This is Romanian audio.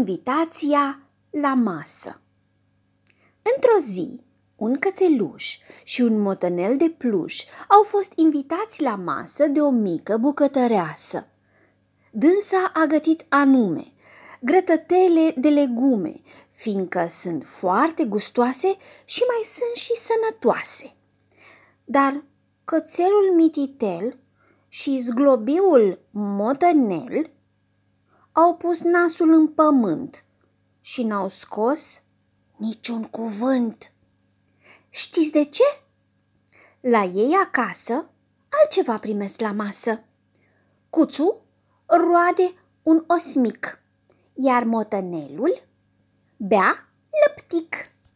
Invitația la masă Într-o zi, un cățeluș și un motănel de pluș au fost invitați la masă de o mică bucătăreasă. Dânsa a gătit anume grătătele de legume, fiindcă sunt foarte gustoase și mai sunt și sănătoase. Dar cățelul mititel și zglobiul motănel au pus nasul în pământ și n-au scos niciun cuvânt. Știți de ce? La ei acasă altceva primesc la masă. Cuțu roade un osmic, iar motănelul bea lăptic.